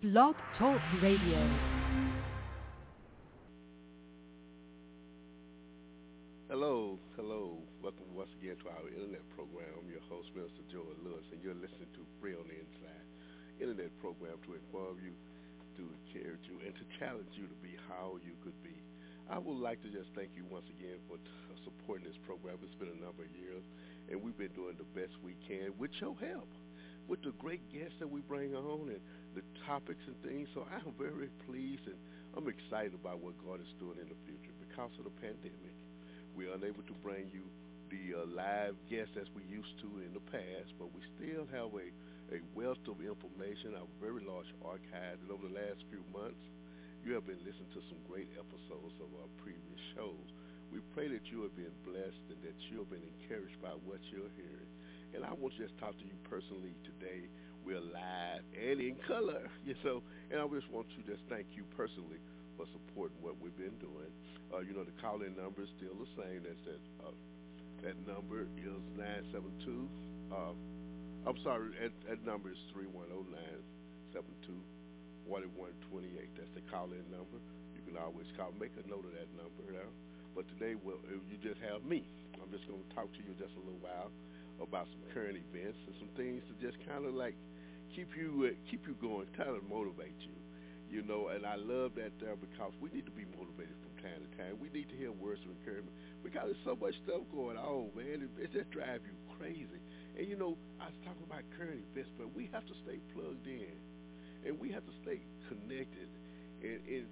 Blog Talk Radio. Hello, hello. Welcome once again to our internet program. I'm your host, Minister Joel Lewis, and you're listening to Free on the Inside internet program to inform you, to encourage you, and to challenge you to be how you could be. I would like to just thank you once again for t- uh, supporting this program. It's been a number of years, and we've been doing the best we can with your help, with the great guests that we bring on and the topics and things. So I'm very pleased and I'm excited about what God is doing in the future because of the pandemic we're unable to bring you the uh, live guests as we used to in the past, but we still have a, a wealth of information, a very large archive. And over the last few months, you have been listening to some great episodes of our previous shows. We pray that you have been blessed and that you have been encouraged by what you're hearing. And I want to just talk to you personally today. We're live and in color, you know, and I just want to just thank you personally for supporting what we've been doing. Uh, you know, the call-in number is still the same. That's that. Uh, that number is nine seven two. Uh, I'm sorry. That, that number is three one zero nine seven two forty one twenty eight. That's the call-in number. You can always call. Make a note of that number now. But today, well, you just have me. I'm just going to talk to you just a little while about some current events and some things to just kind of like keep you uh, keep you going, kind of motivate you you know, and I love that there because we need to be motivated from time to time. We need to hear words of encouragement because there's so much stuff going on, man. It, it just drives you crazy. And you know, I was talking about current events, but we have to stay plugged in, and we have to stay connected and and,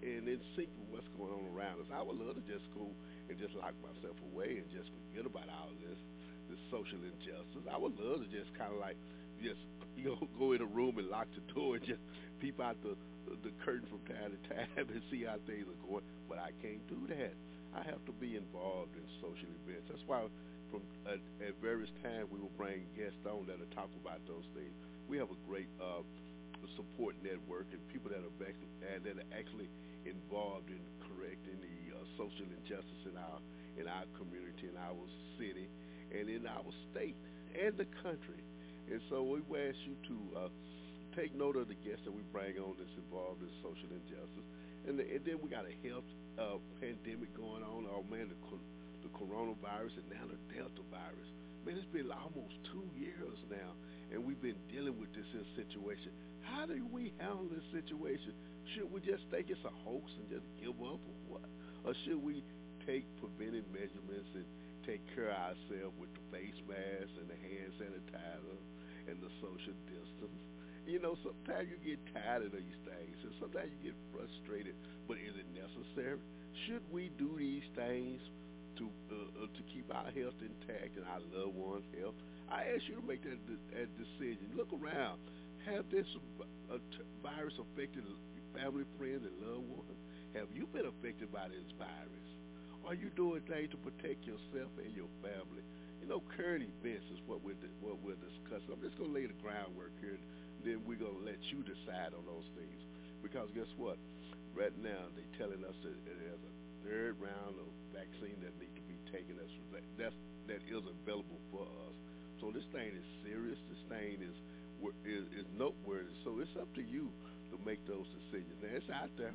and in sync with what's going on around us. I would love to just go and just lock myself away and just forget about all this, this social injustice. I would love to just kind of like just you know go in a room and lock the door and just peep out the the curtain from time to time and see how things are going. But I can't do that. I have to be involved in social events. That's why from at, at various times we will bring guests on that will talk about those things. We have a great uh, support network and people that are back, and that are actually involved in correcting the uh, social injustice in our in our community, in our city, and in our state and the country. And so we ask you to uh, take note of the guests that we bring on that's involved in social injustice. And, the, and then we got a health uh, pandemic going on. Oh, man, the, the coronavirus and now the Delta virus. Man, it's been almost two years now, and we've been dealing with this situation. How do we handle this situation? Should we just think it's a hoax and just give up or what? Or should we take preventive measurements and take care of ourselves with the face mask and the hand sanitizer and the social distance? you know, sometimes you get tired of these things, and sometimes you get frustrated. But is it necessary? Should we do these things to uh, uh, to keep our health intact and our loved ones' health? I ask you to make that, that decision. Look around. Have this uh, virus affected family, friends, and loved ones? Have you been affected by this virus? Are you doing things to protect yourself and your family? You know, current events is what we're what we're discussing. I'm just to lay the groundwork here then we're to let you decide on those things. Because guess what? Right now, they're telling us that there's a third round of vaccine that needs to be taken that's, that's, that is available for us. So this thing is serious. This thing is, is, is noteworthy. So it's up to you to make those decisions. Now, it's out there.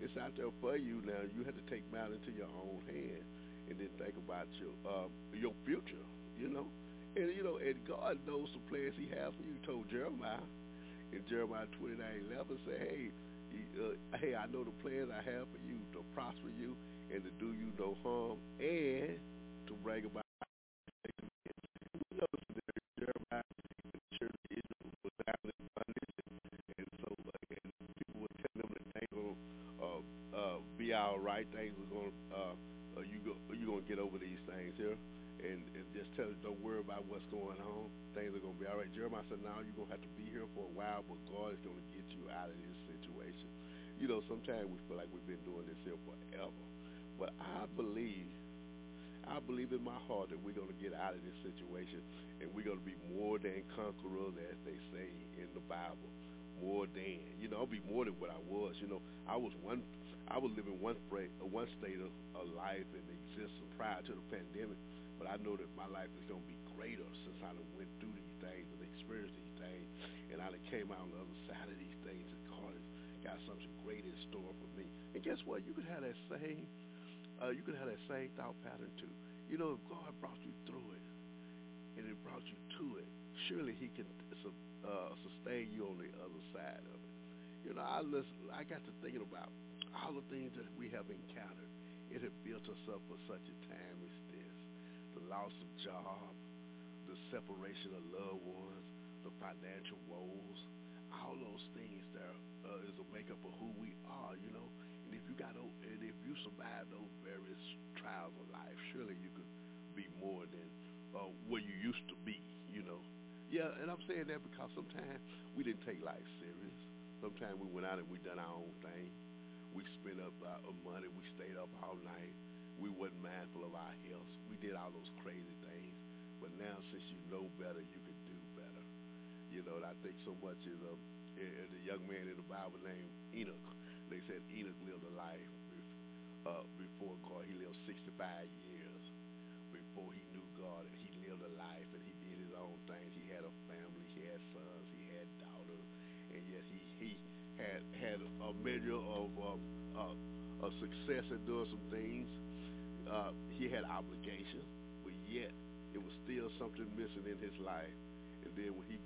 It's out there for you now. You have to take matter into your own hand and then think about your uh, your future, you know. And you know, and God knows the plans He has for you. He told Jeremiah in Jeremiah twenty nine eleven, say, "Hey, uh, hey, I know the plans I have for you to prosper you and to do you no harm, and to bring about." Right. Things are going, uh, uh, you go, you gonna get over these things here and, and just tell it, don't worry about what's going on. Things are to be all right. Jeremiah said, now you're to have to be here for a while, but God is to get you out of this situation. You know, sometimes we feel like we've been doing this here forever. But I believe, I believe in my heart that we're going to get out of this situation and we're going to be more than conquerors, as they say in the Bible. More than, you know, I'll be more than what I was. You know, I was one, I was living one, one state of, of life and existence prior to the pandemic but I know that my life is going to be greater since I went through these things and experienced these things, and I came out on the other side of these things, and God has got something great in store for me. And guess what? You could have that same, uh, you could have that same thought pattern too. You know, if God brought you through it, and it brought you to it, surely He can uh, sustain you on the other side of it. You know, I listen, I got to thinking about all the things that we have encountered. It had built us up for such a time as this. The loss of job, the separation of loved ones, the financial woes, all those things there uh, is a makeup of who we are, you know. And if you got, and if you survive those various trials of life, surely you could be more than uh, where you used to be, you know. Yeah, and I'm saying that because sometimes we didn't take life serious. Sometimes we went out and we done our own thing. We spent up our money. We stayed up all night. We wasn't mindful of our health. We did all those crazy things. But now, since you know better, you can do better. You know, and I think so much is a, is a young man in the Bible named Enoch. They said Enoch lived a life uh, before God. He lived 65 years before he knew God, and he lived a life, and he did his own things. He had a had a measure of uh, uh, of success in doing some things. Uh, he had obligations, but yet it was still something missing in his life. And then when he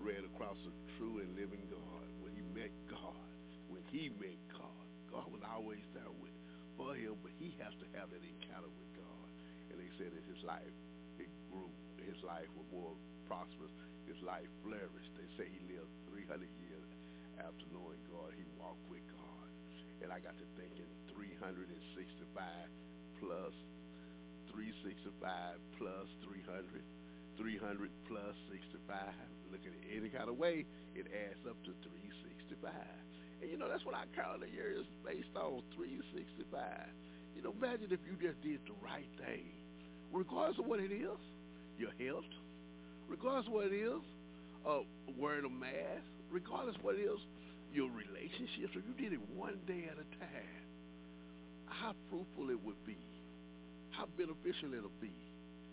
ran across a true and living God, when he met God, when he met God, God was always there with for him, but he has to have that encounter with God. And they said that his life it grew, his life was more prosperous, his life flourished. They say he lived 300 years after knowing God. He walked with God, and I got to thinking 365 plus 365 plus 300, 300 plus 65. Look at it any kind of way, it adds up to 365. And you know, that's what our calendar year is based on, 365. You know, imagine if you just did the right thing, regardless of what it is, your health, regardless of what it is, uh, wearing a mask, regardless what it is, your relationships, if you did it one day at a time, how fruitful it would be how beneficial it'll be.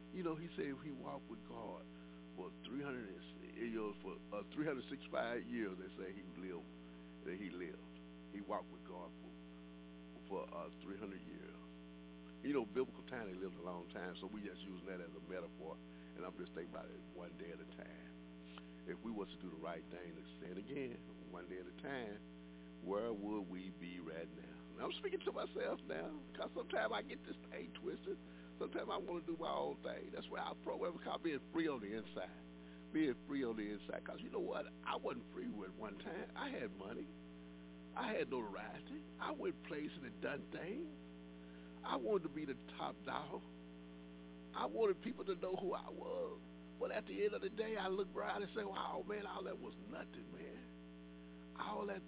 You know, he said if he walked with God for 300, you know, for uh, 365 years, they say he lived, that he lived. He walked with God for for uh, 300 years. You know, biblical time, they lived a long time, so we just using that as a metaphor. And I'm just thinking about it one day at a time. If we was to do the right thing, say it again, one day at a time, where would we be right now? I'm speaking to myself now because sometimes I get this thing twisted. Sometimes I want to do my own thing. That's why I program called being free on the inside. Being free on the inside. Because you know what? I wasn't free at one time. I had money. I had notoriety. I went places and done things. I wanted to be the top dog. I wanted people to know who I was. But at the end of the day, I look around and say, wow, man, all that was nothing, man. All that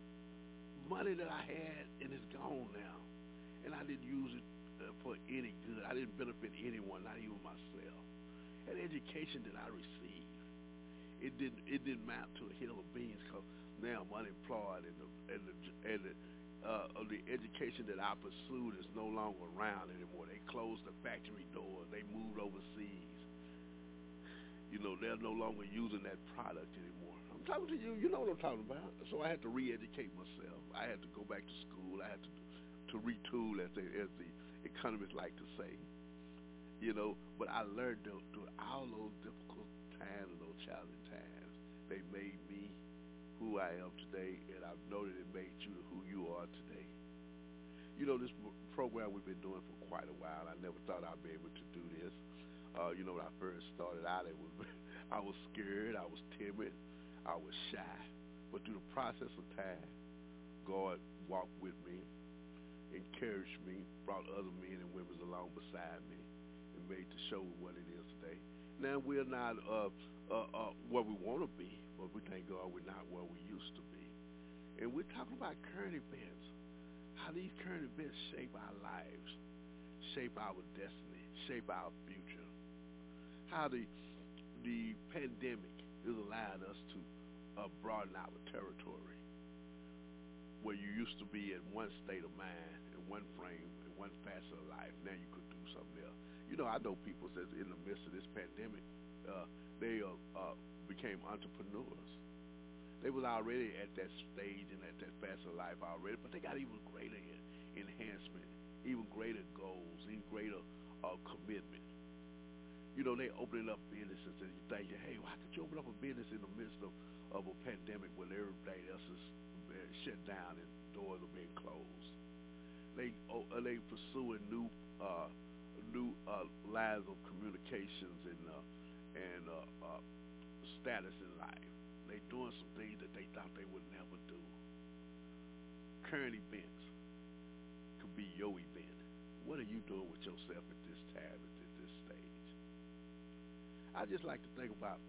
money that I had and it's gone now, and I didn't use it uh, for any good. I didn't benefit anyone, not even myself. And education that I received, it didn't it didn't mount to a hill of beans because now I'm unemployed and the and the and the, uh, of the education that I pursued is no longer around anymore. They closed the factory doors. They moved overseas. You know, they're no longer using that product anymore I'm talking to you. You know what I'm talking about. So I had to re-educate myself. I had to go back to school. I had to to retool, as, they, as the economists like to say. You know, but I learned through, through all those difficult times those challenging times, they made me who I am today, and I've noted it made you who you are today. You know, this program we've been doing for quite a while. I never thought I'd be able to do this. Uh, you know, when I first started out, it was I was scared, I was timid, I was shy. But through the process of time, God walked with me, encouraged me, brought other men and women along beside me, and made to show what it is today. Now we're not uh, uh, uh, where we want to be, but we thank God we're not where we used to be. And we're talking about current events, how these current events shape our lives, shape our destiny, shape our future, how the the pandemic is allowing us to uh, broaden our territory. Where you used to be in one state of mind, in one frame, in one facet of life, now you could do something else. You know, I know people says in the midst of this pandemic, uh, they are uh, became entrepreneurs. They was already at that stage and at that phase of life already, but they got even greater enhancement, even greater goals, even greater uh, commitment. You know, they opening up businesses and you think, hey, why could you open up a business in the midst of, of a pandemic when everything else is shut down and doors are being closed? They oh, are they pursuing new uh, new uh, lines of communications and uh, and uh, uh, status in life. They doing some things that they thought they would never do. Current events could be your event. What are you doing with yourself at this time? I just like to think about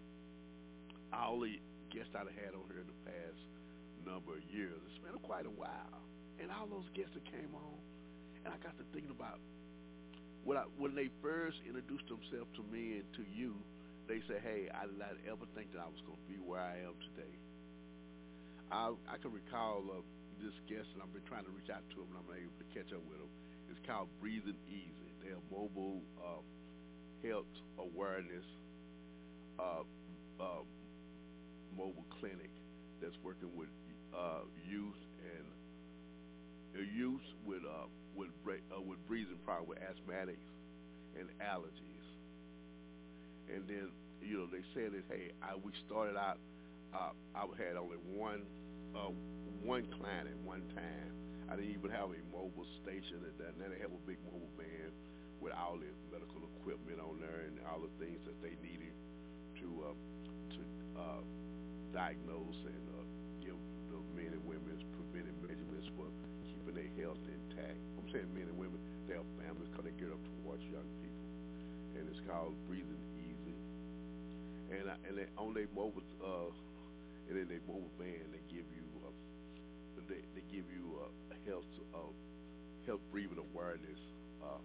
all the guests I've had on here in the past number of years. It's been quite a while and all those guests that came on, and I got to thinking about when I, when they first introduced themselves to me and to you, they said, "Hey, I did not ever think that I was going to be where I am today." I I can recall uh, this guest, and I've been trying to reach out to him, and I'm able to catch up with him. It's called Breathing Easy. They're mobile uh, health awareness uh, uh, mobile clinic that's working with uh, youth and youth with uh, with uh, with breathing problems, with asthmatics and allergies. And then you know they said that hey, I, we started out. Uh, I had only one uh, one client at one time. I didn't even have a mobile station, at that then they have a big mobile van with all the medical equipment on there and all the things that they needed to uh, to uh, diagnose and uh, give the men and women's preventive measurements for keeping their health intact. I'm saying men and women, they have families because they get up to watch young people, and it's called Breathing Easy. And I, and they, on their mobile uh, and in their mobile van, they give you uh, they they give you uh, health uh, health breathing awareness uh,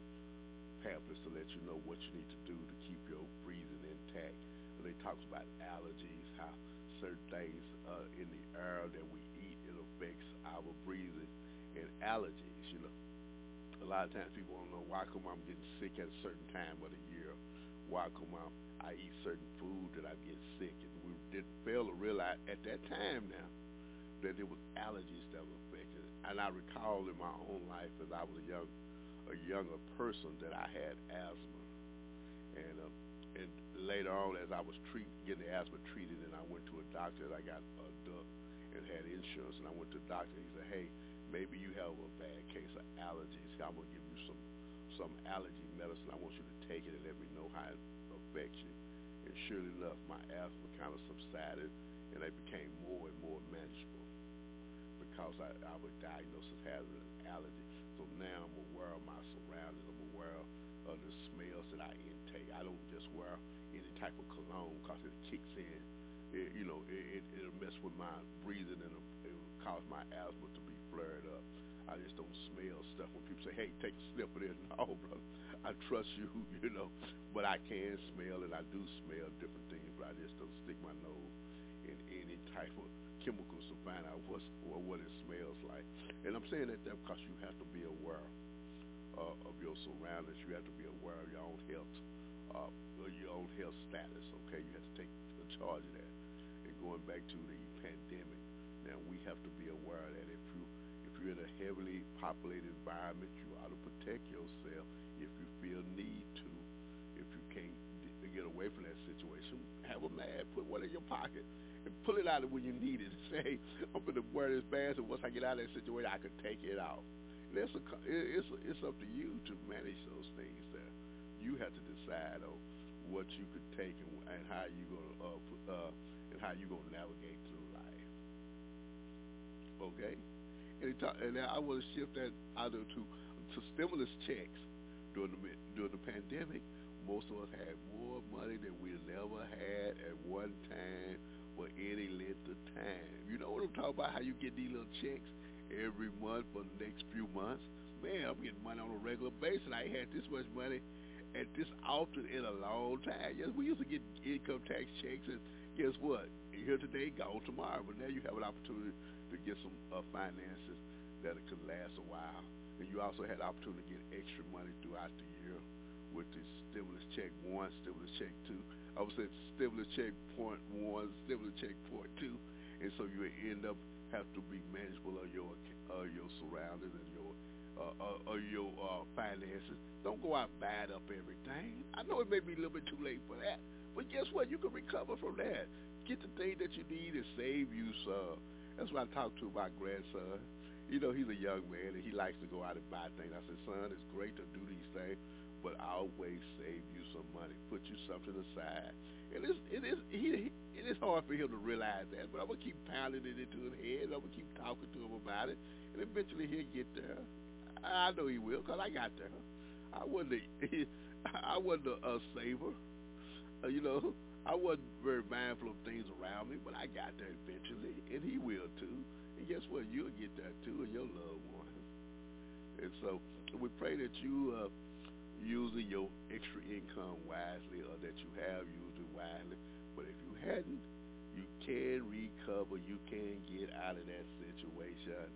pamphlets to let you know what you need to do to keep your breathing intact. They talk about allergies, how certain things uh, in the air that we eat it affects our breathing and allergies. You know, a lot of times people don't know why come I'm getting sick at a certain time of the year. Why come I'm, I eat certain food that I get sick, and we did fail to realize at that time now that there was allergies that were affected. And I recall in my own life as I was a young, a younger person that I had asthma, and uh, and later on as I was treat, getting the asthma treated, and I went to a doctor, and I got a duct and had insurance, and I went to the doctor. He said, "Hey, maybe you have a bad case of allergies. I'm gonna give you some some allergy medicine. I want you to take it and let me know how it affects you." And surely enough, my asthma kind of subsided, and it became more and more manageable because I, I was diagnosed as having an allergy. So now I'm aware of my surroundings. I'm aware of the smells that I intake. I don't just wear any type of cologne because it kicks in. It, you know, it, it, it'll mess with my breathing and it'll, cause my asthma to be flared up. I just don't smell stuff. When people say, hey, take a sniff of this, no, brother. I trust you, you know. But I can smell and I do smell different things, but I just don't stick my nose in any type of chemicals to find out what's, or what it smells like. And I'm saying that because you have to be aware uh, of your surroundings. You have to be aware of your own health, uh, your own health status. Okay, you have to take charge of that. And going back to the pandemic, now we have to be aware that if you if you're in a heavily populated environment, you ought to protect yourself. If you feel need to, if you can't get away from that situation, have a mask, put one in your pocket, and pull it out when you need it. Say, I'm going to wear this mask, and once I get out of that situation, I can take it off. It's, a, it's, it's up to you to manage those things there. You have to decide on what you could take and, and how you gonna uh, uh, and how you gonna navigate through life. Okay, and, talk, and I want to shift that out to to stimulus checks during the during the pandemic. Most of us had more money than we never had at one time for any length of time. You know what I'm talking about? How you get these little checks every month for the next few months. Man, I'm getting money on a regular basis. I had this much money at this often in a long time. Yes, we used to get income tax checks, and guess what? Here today, gone tomorrow. But now you have an opportunity to get some uh, finances that could last a while. And you also had the opportunity to get extra money throughout the year with the stimulus check one, stimulus check two. I would say stimulus check point one, stimulus check point two, and so you end up have to be manageable of your uh, your surroundings and your uh, uh, your uh, finances. Don't go out buy up everything. I know it may be a little bit too late for that, but guess what? You can recover from that. Get the thing that you need and save you some. That's what I talked to my grandson. You know, he's a young man and he likes to go out and buy things. I said, son, it's great to do these things, but always save you some money. Put you something aside. And it's, it is he, it is hard for him to realize that, but I'm gonna keep pounding it into his head. I'm gonna keep talking to him about it, and eventually he'll get there. I know he will, cause I got there. I wasn't a, I wasn't a, a saver. Uh, you know, I wasn't very mindful of things around me, but I got there eventually, and he will too. And guess what? You'll get there too, and your loved ones. And so we pray that you uh, using your extra income wisely, or that you have used it wisely. But if you hadn't, you can recover. You can get out of that situation.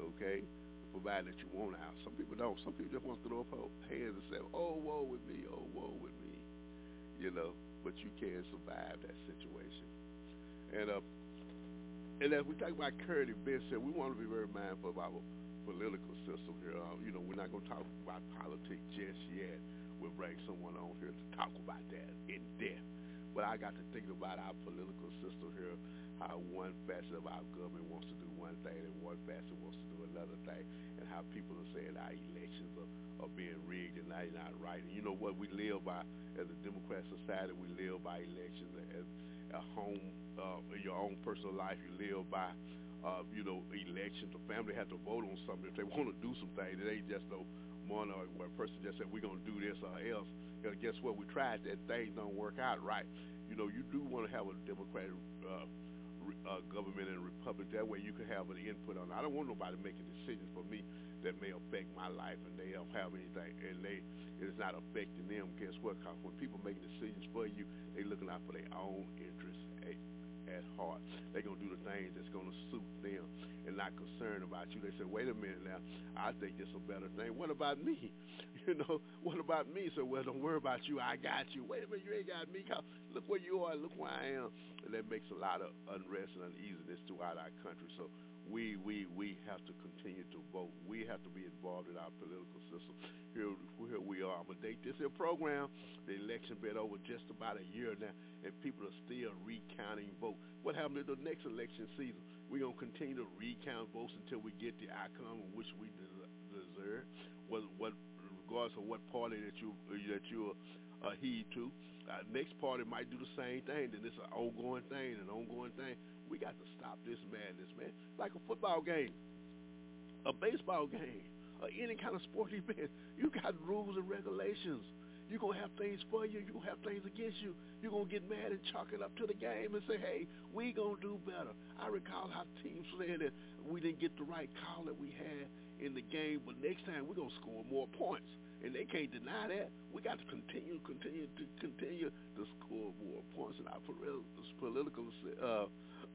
Okay provided that you want out. Some people don't. Some people just want to throw up hands and say, "Oh, woe with me! Oh, woe with me!" You know, but you can survive that situation. And uh, and as we talk about current events, we want to be very mindful of our political system here. Uh, you know, we're not going to talk about politics just yet. We'll bring someone on here to talk about that in depth. But I got to thinking about our political system here, how one facet of our government wants to do one thing and one facet wants to do another thing, and how people are saying our elections are, are being rigged and they're not right. And you know what? We live by, as a Democrat society, we live by elections. As a home, uh, in your own personal life, you live by, uh, you know, elections. The family have to vote on something if they want to do some things. It ain't just no monarch where a person just said we're going to do this or else. Because guess what? We tried that. Things don't work out right. You know, you do want to have a Democratic uh, uh, government and republic. That way you can have an input on it. I don't want nobody making decisions for me that may affect my life and they don't have anything and they it's not affecting them. Guess what? Cause when people make decisions for you, they looking out for their own interests at, at heart. They're gonna do the things that's gonna suit them and not concerned about you. They say, wait a minute now, I think it's a better thing. What about me? You know, what about me? So, well, don't worry about you. I got you. Wait a minute, you ain't got me. Look where you are. Look where I am and that makes a lot of unrest and uneasiness throughout our country. So we we we have to continue to vote. We have to be involved in our political system. Here, here we are. I'm gonna date this here program. The election been over just about a year now, and people are still recounting votes. What happened in the next election season? We're gonna continue to recount votes until we get the outcome which we deserve. What what regardless of what party that you that you uh, heed to uh, next party might do the same thing. Then it's an ongoing thing, an ongoing thing. We got to stop this madness, man. Like a football game, a baseball game, or any kind of sport event. You got rules and regulations. You're going to have things for you. You're going to have things against you. You're going to get mad and chalk it up to the game and say, hey, we going to do better. I recall how teams said that we didn't get the right call that we had in the game, but next time we're going to score more points and they can't deny that. We got to continue, continue to continue to score more points in our political uh,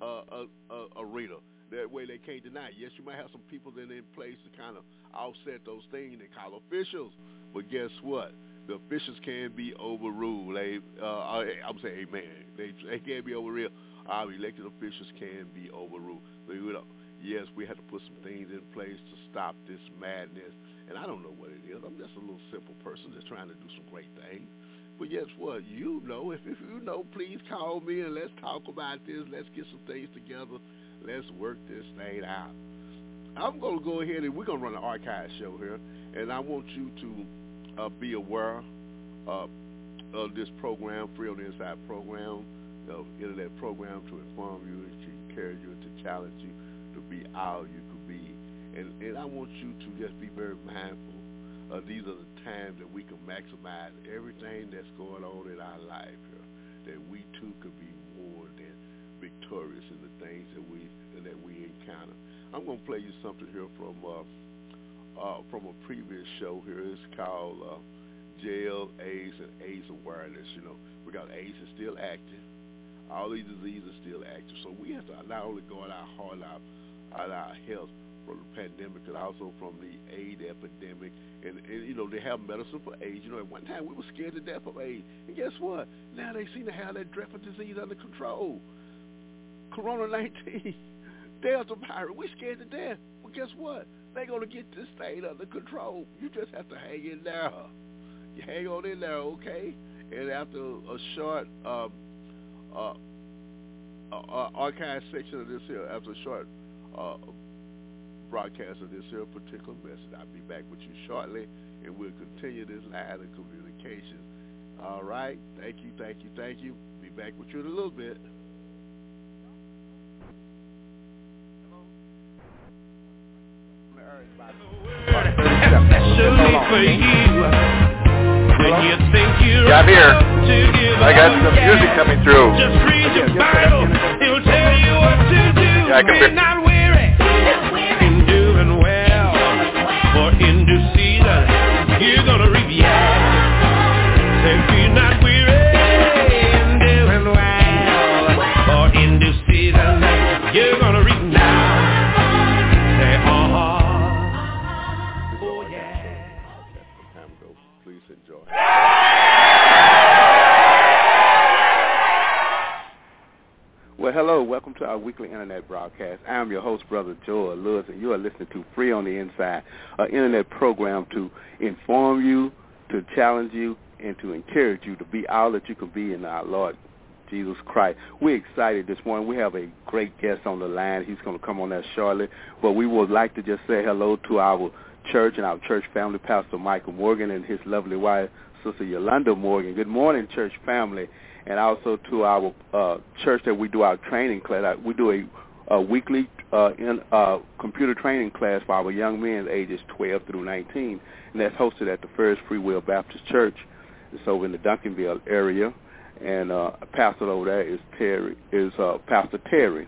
uh, uh, uh, arena. That way they can't deny. Yes, you might have some people that in place to kind of offset those things they call officials, but guess what? The officials can be overruled. They, uh, I'm saying, amen. They, they can be overruled. Our elected officials can be overruled. So, you know, yes, we have to put some things in place to stop this madness and I don't know what it is. I'm just a little simple person just trying to do some great things. But guess what? You know, if, if you know, please call me and let's talk about this. Let's get some things together. Let's work this thing out. I'm going to go ahead and we're going to run an archive show here. And I want you to uh, be aware uh, of this program, Free on the Inside program, the internet program to inform you, to encourage you, to challenge you to be all you and, and I want you to just be very mindful. Uh, these are the times that we can maximize everything that's going on in our life here, that we too could be more than victorious in the things that we that we encounter. I'm going to play you something here from uh, uh, from a previous show here. It's called uh, Jail, AIDS, and AIDS Awareness. You know, we got AIDS is still active. all these diseases are still active. So we have to not only guard our heart, our, our health from the pandemic, and also from the AIDS epidemic. And, and you know they have medicine for AIDS. You know, at one time we were scared to death of AIDS, and guess what? Now they seem to have that dreadful disease under control. Corona 19, Delta virus, we're scared to death. Well, guess what? They're gonna get this thing under control. You just have to hang in there. You hang on in there, okay? And after a short um, uh, uh, uh, archive section of this here, after a short uh, broadcast of this here particular message, I'll be back with you shortly, and we'll continue this line of communication. All right. Thank you, thank you, thank you. Be back with you in a little bit. Especially for you. When you think you're Yeah, I'm here. about to give I got some music coming through. Just read your Bible. It'll tell you what to do. Yeah, I can internet broadcast. I am your host, Brother Joel Lewis, and you are listening to Free on the Inside, an internet program to inform you, to challenge you, and to encourage you to be all that you can be in our Lord Jesus Christ. We're excited this morning. We have a great guest on the line. He's going to come on there shortly. But we would like to just say hello to our church and our church family, Pastor Michael Morgan and his lovely wife, Sister Yolanda Morgan. Good morning, church family. And also to our uh, church that we do our training class. We do a, a weekly uh, in, uh, computer training class for our young men ages 12 through 19. And that's hosted at the First Free Will Baptist Church. It's over in the Duncanville area and uh, pastor over there is Terry is uh, Pastor Terry,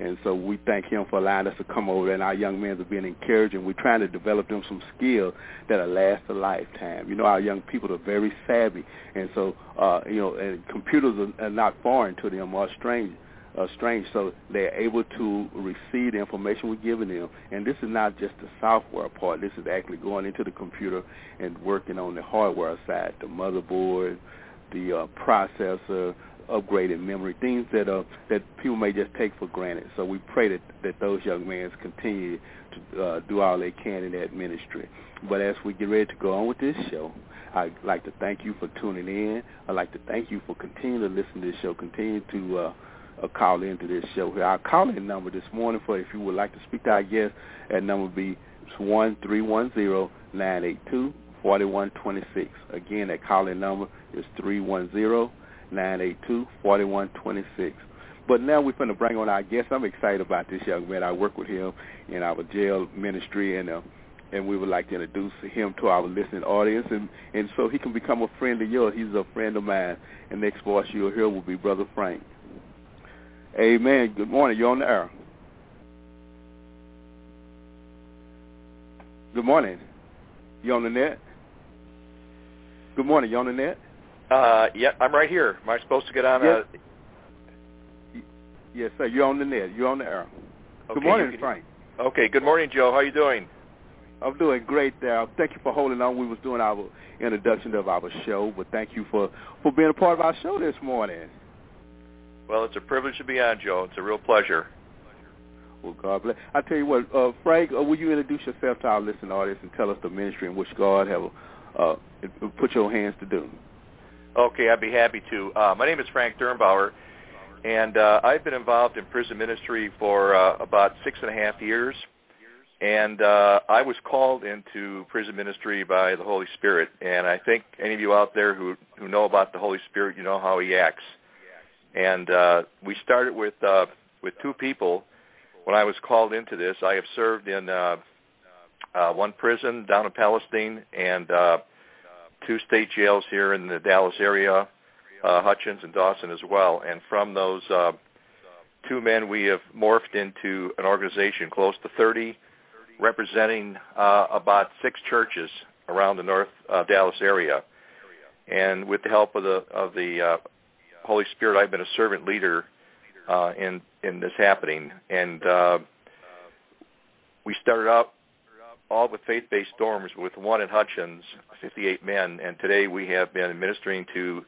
and so we thank him for allowing us to come over there. And our young men are being encouraged, and we're trying to develop them some skills that'll last a lifetime. You know, our young people are very savvy, and so uh, you know, and computers are, are not foreign to them or strange. Uh, strange, so they're able to receive the information we're giving them. And this is not just the software part. This is actually going into the computer and working on the hardware side, the motherboard, the uh, processor, upgraded memory, things that uh, that people may just take for granted. So we pray that, that those young men continue to uh, do all they can in that ministry. But as we get ready to go on with this show, I'd like to thank you for tuning in. I'd like to thank you for continuing to listen to this show, continue to uh, uh, call into this show. Our call-in number this morning for if you would like to speak to our guest, that number would be one three one zero nine eight two forty one twenty six. Again, that call-in number is three one zero forty one twenty six. But now we're going to bring on our guest. I'm excited about this young man. I work with him in our jail ministry, and uh, and we would like to introduce him to our listening audience, and and so he can become a friend of yours. He's a friend of mine. And next voice you'll hear will be Brother Frank. Amen. Good morning. You're on the air. Good morning. You on the net? Good morning. You on the net? Uh, yeah, I'm right here. Am I supposed to get on? Yeah. A, Yes, sir. You're on the net. You're on the air. okay, Good morning, can- Frank. Okay. Good morning, Joe. How you doing? I'm doing great there. Thank you for holding on. We was doing our introduction of our show, but thank you for, for being a part of our show this morning. Well, it's a privilege to be on, Joe. It's a real pleasure. Well, God bless. I tell you what, uh, Frank, uh, will you introduce yourself to our listening audience and tell us the ministry in which God have uh, put your hands to do? Okay, I'd be happy to. Uh, my name is Frank Dernbauer, and uh, I've been involved in prison ministry for uh, about six and a half years. And uh, I was called into prison ministry by the Holy Spirit. And I think any of you out there who who know about the Holy Spirit, you know how He acts. And uh, we started with uh, with two people. When I was called into this, I have served in uh, uh, one prison down in Palestine and uh, two state jails here in the Dallas area, uh, Hutchins and Dawson as well. And from those uh, two men, we have morphed into an organization close to 30, representing uh, about six churches around the North uh, Dallas area. And with the help of the of the uh, Holy Spirit, I've been a servant leader uh, in in this happening, and uh, we started out all with faith-based dorms with one in Hutchins, 58 men, and today we have been ministering to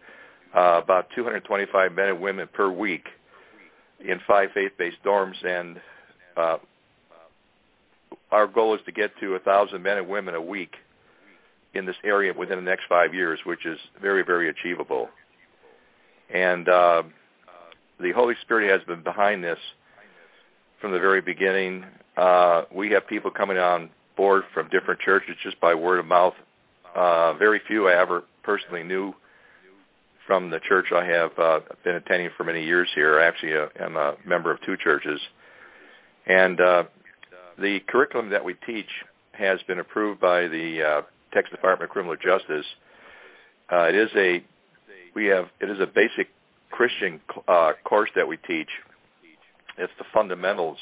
uh, about 225 men and women per week in five faith-based dorms, and uh, our goal is to get to thousand men and women a week in this area within the next five years, which is very, very achievable. And uh, the Holy Spirit has been behind this from the very beginning. Uh, we have people coming on board from different churches just by word of mouth. Uh, very few I ever personally knew from the church I have uh, been attending for many years here. I actually uh, am a member of two churches. And uh, the curriculum that we teach has been approved by the uh, Texas Department of Criminal Justice. Uh, it is a we have it is a basic Christian uh, course that we teach. It's the fundamentals,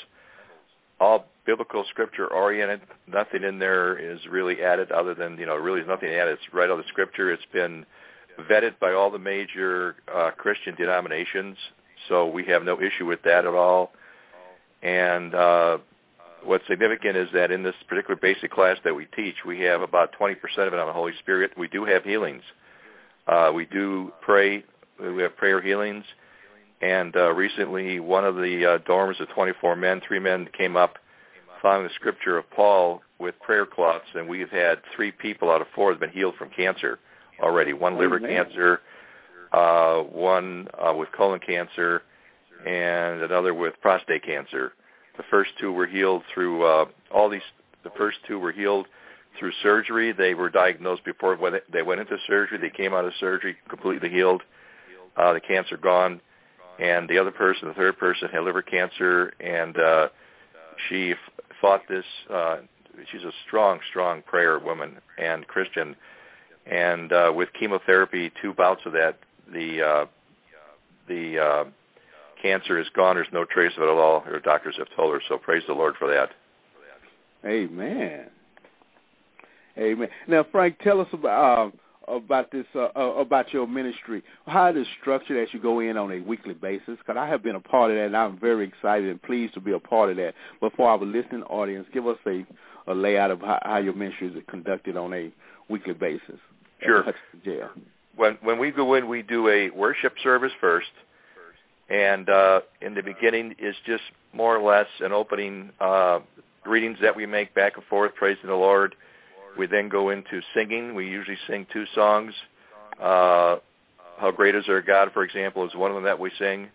all biblical scripture oriented. Nothing in there is really added other than you know really nothing added. It's right out of the scripture. It's been vetted by all the major uh, Christian denominations, so we have no issue with that at all. And uh, what's significant is that in this particular basic class that we teach, we have about 20% of it on the Holy Spirit. We do have healings. Uh, we do pray. We have prayer healings. And uh, recently, one of the uh, dorms of 24 men, three men came up following the scripture of Paul with prayer cloths, and we've had three people out of four have been healed from cancer already. One liver Amen. cancer, uh, one uh, with colon cancer, and another with prostate cancer. The first two were healed through uh, all these. The first two were healed through surgery. They were diagnosed before when they went into surgery. They came out of surgery completely healed. Uh, the cancer gone, and the other person, the third person, had liver cancer, and uh, she fought this. Uh, she's a strong, strong prayer woman and Christian, and uh, with chemotherapy, two bouts of that, the uh, the uh, cancer is gone. There's no trace of it at all. Her doctors have told her. So praise the Lord for that. Amen. Amen. Now, Frank, tell us about uh, about this uh, uh, about your ministry. How it is structured as you go in on a weekly basis? Because I have been a part of that, and I'm very excited and pleased to be a part of that. But for our listening audience, give us a, a layout of how, how your ministry is conducted on a weekly basis. Sure. Yeah. When when we go in, we do a worship service first, and uh, in the beginning is just more or less an opening uh, readings that we make back and forth, praising the Lord. We then go into singing. We usually sing two songs. Uh, How Great Is Our God, for example, is one of them that we sing.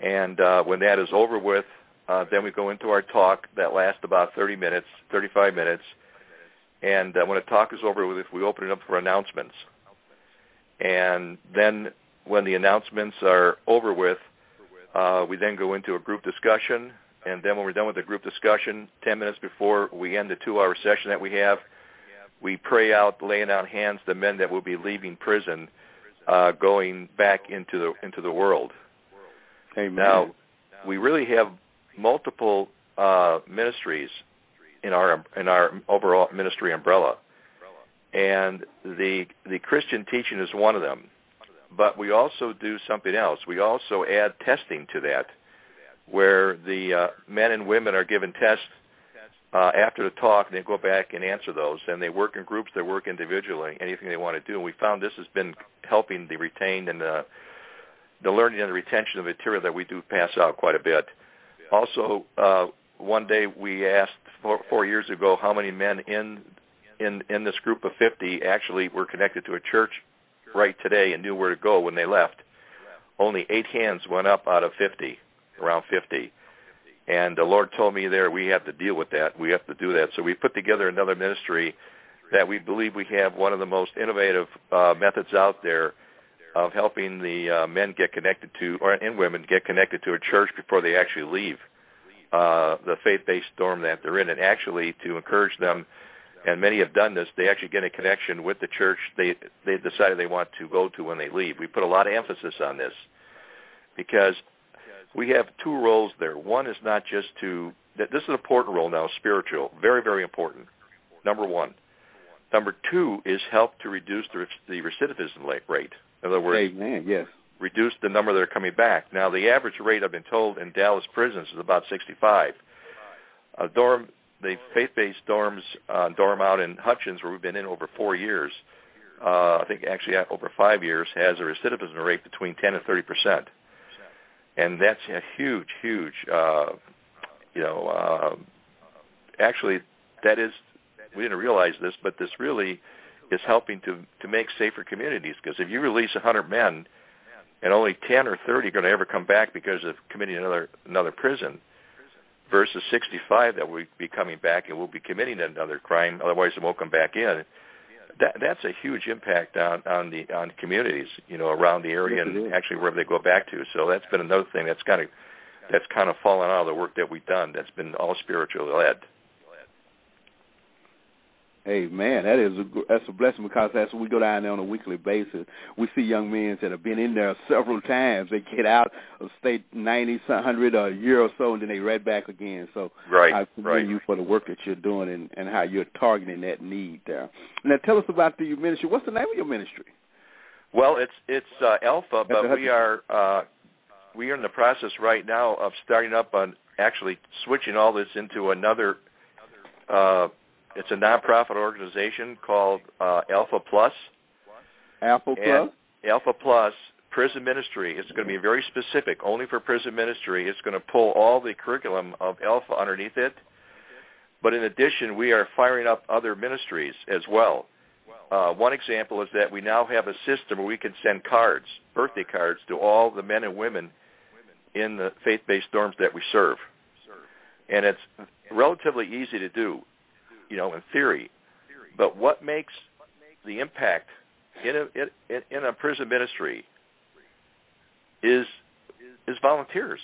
And uh, when that is over with, uh, then we go into our talk that lasts about 30 minutes, 35 minutes. And uh, when the talk is over with, we open it up for announcements. And then when the announcements are over with, uh, we then go into a group discussion. And then when we're done with the group discussion, 10 minutes before we end the two-hour session that we have, we pray out, laying out hands the men that will be leaving prison, uh, going back into the into the world. Amen. Now, we really have multiple uh, ministries in our in our overall ministry umbrella, and the the Christian teaching is one of them. But we also do something else. We also add testing to that, where the uh, men and women are given tests uh, after the talk, they go back and answer those. And they work in groups, they work individually, anything they want to do. And we found this has been helping the retained and the, the learning and the retention of material that we do pass out quite a bit. Also, uh, one day we asked four, four years ago how many men in in in this group of 50 actually were connected to a church right today and knew where to go when they left. Only eight hands went up out of 50, around 50. And the Lord told me there we have to deal with that. We have to do that. So we put together another ministry that we believe we have one of the most innovative uh, methods out there of helping the uh, men get connected to, or and women get connected to a church before they actually leave uh, the faith-based dorm that they're in, and actually to encourage them. And many have done this. They actually get a connection with the church they they decided they want to go to when they leave. We put a lot of emphasis on this because we have two roles there. One is not just to this is an important role now, spiritual, very very important. Number one. Number two is help to reduce the, the recidivism rate. In other words, Amen. Yes. reduce the number that are coming back. Now, the average rate I've been told in Dallas prisons is about 65. A dorm, the faith-based dorms, uh, dorm out in Hutchins, where we've been in over four years, uh, I think actually over five years, has a recidivism rate between 10 and 30 percent, and that's a huge, huge, uh, you know, uh, actually that is we didn't realize this, but this really is helping to to make safer communities. Because if you release 100 men and only 10 or 30 are going to ever come back because of committing another another prison versus 65 that will be coming back and will be committing another crime otherwise they won't come back in that that's a huge impact on on the on communities you know around the area yes, and actually wherever they go back to. So that's been another thing that's kind of that's kind of fallen out of the work that we've done that's been all spiritually led Hey man, that is a, that's a blessing because that's we go down there on a weekly basis. We see young men that have been in there several times. They get out of state ninety, hundred, a year or so, and then they right back again. So right, I commend right. you for the work that you're doing and, and how you're targeting that need there. Now tell us about the ministry. What's the name of your ministry? Well, it's it's uh, Alpha, but we are uh, we are in the process right now of starting up on actually switching all this into another. Uh, it's a nonprofit organization called uh, Alpha Plus. Alpha Plus. Alpha Plus Prison Ministry. It's going to be very specific, only for prison ministry. It's going to pull all the curriculum of Alpha underneath it. But in addition, we are firing up other ministries as well. Uh, one example is that we now have a system where we can send cards, birthday cards, to all the men and women in the faith-based dorms that we serve. And it's relatively easy to do you know, in theory. But what makes the impact in a in, in a prison ministry is is volunteers.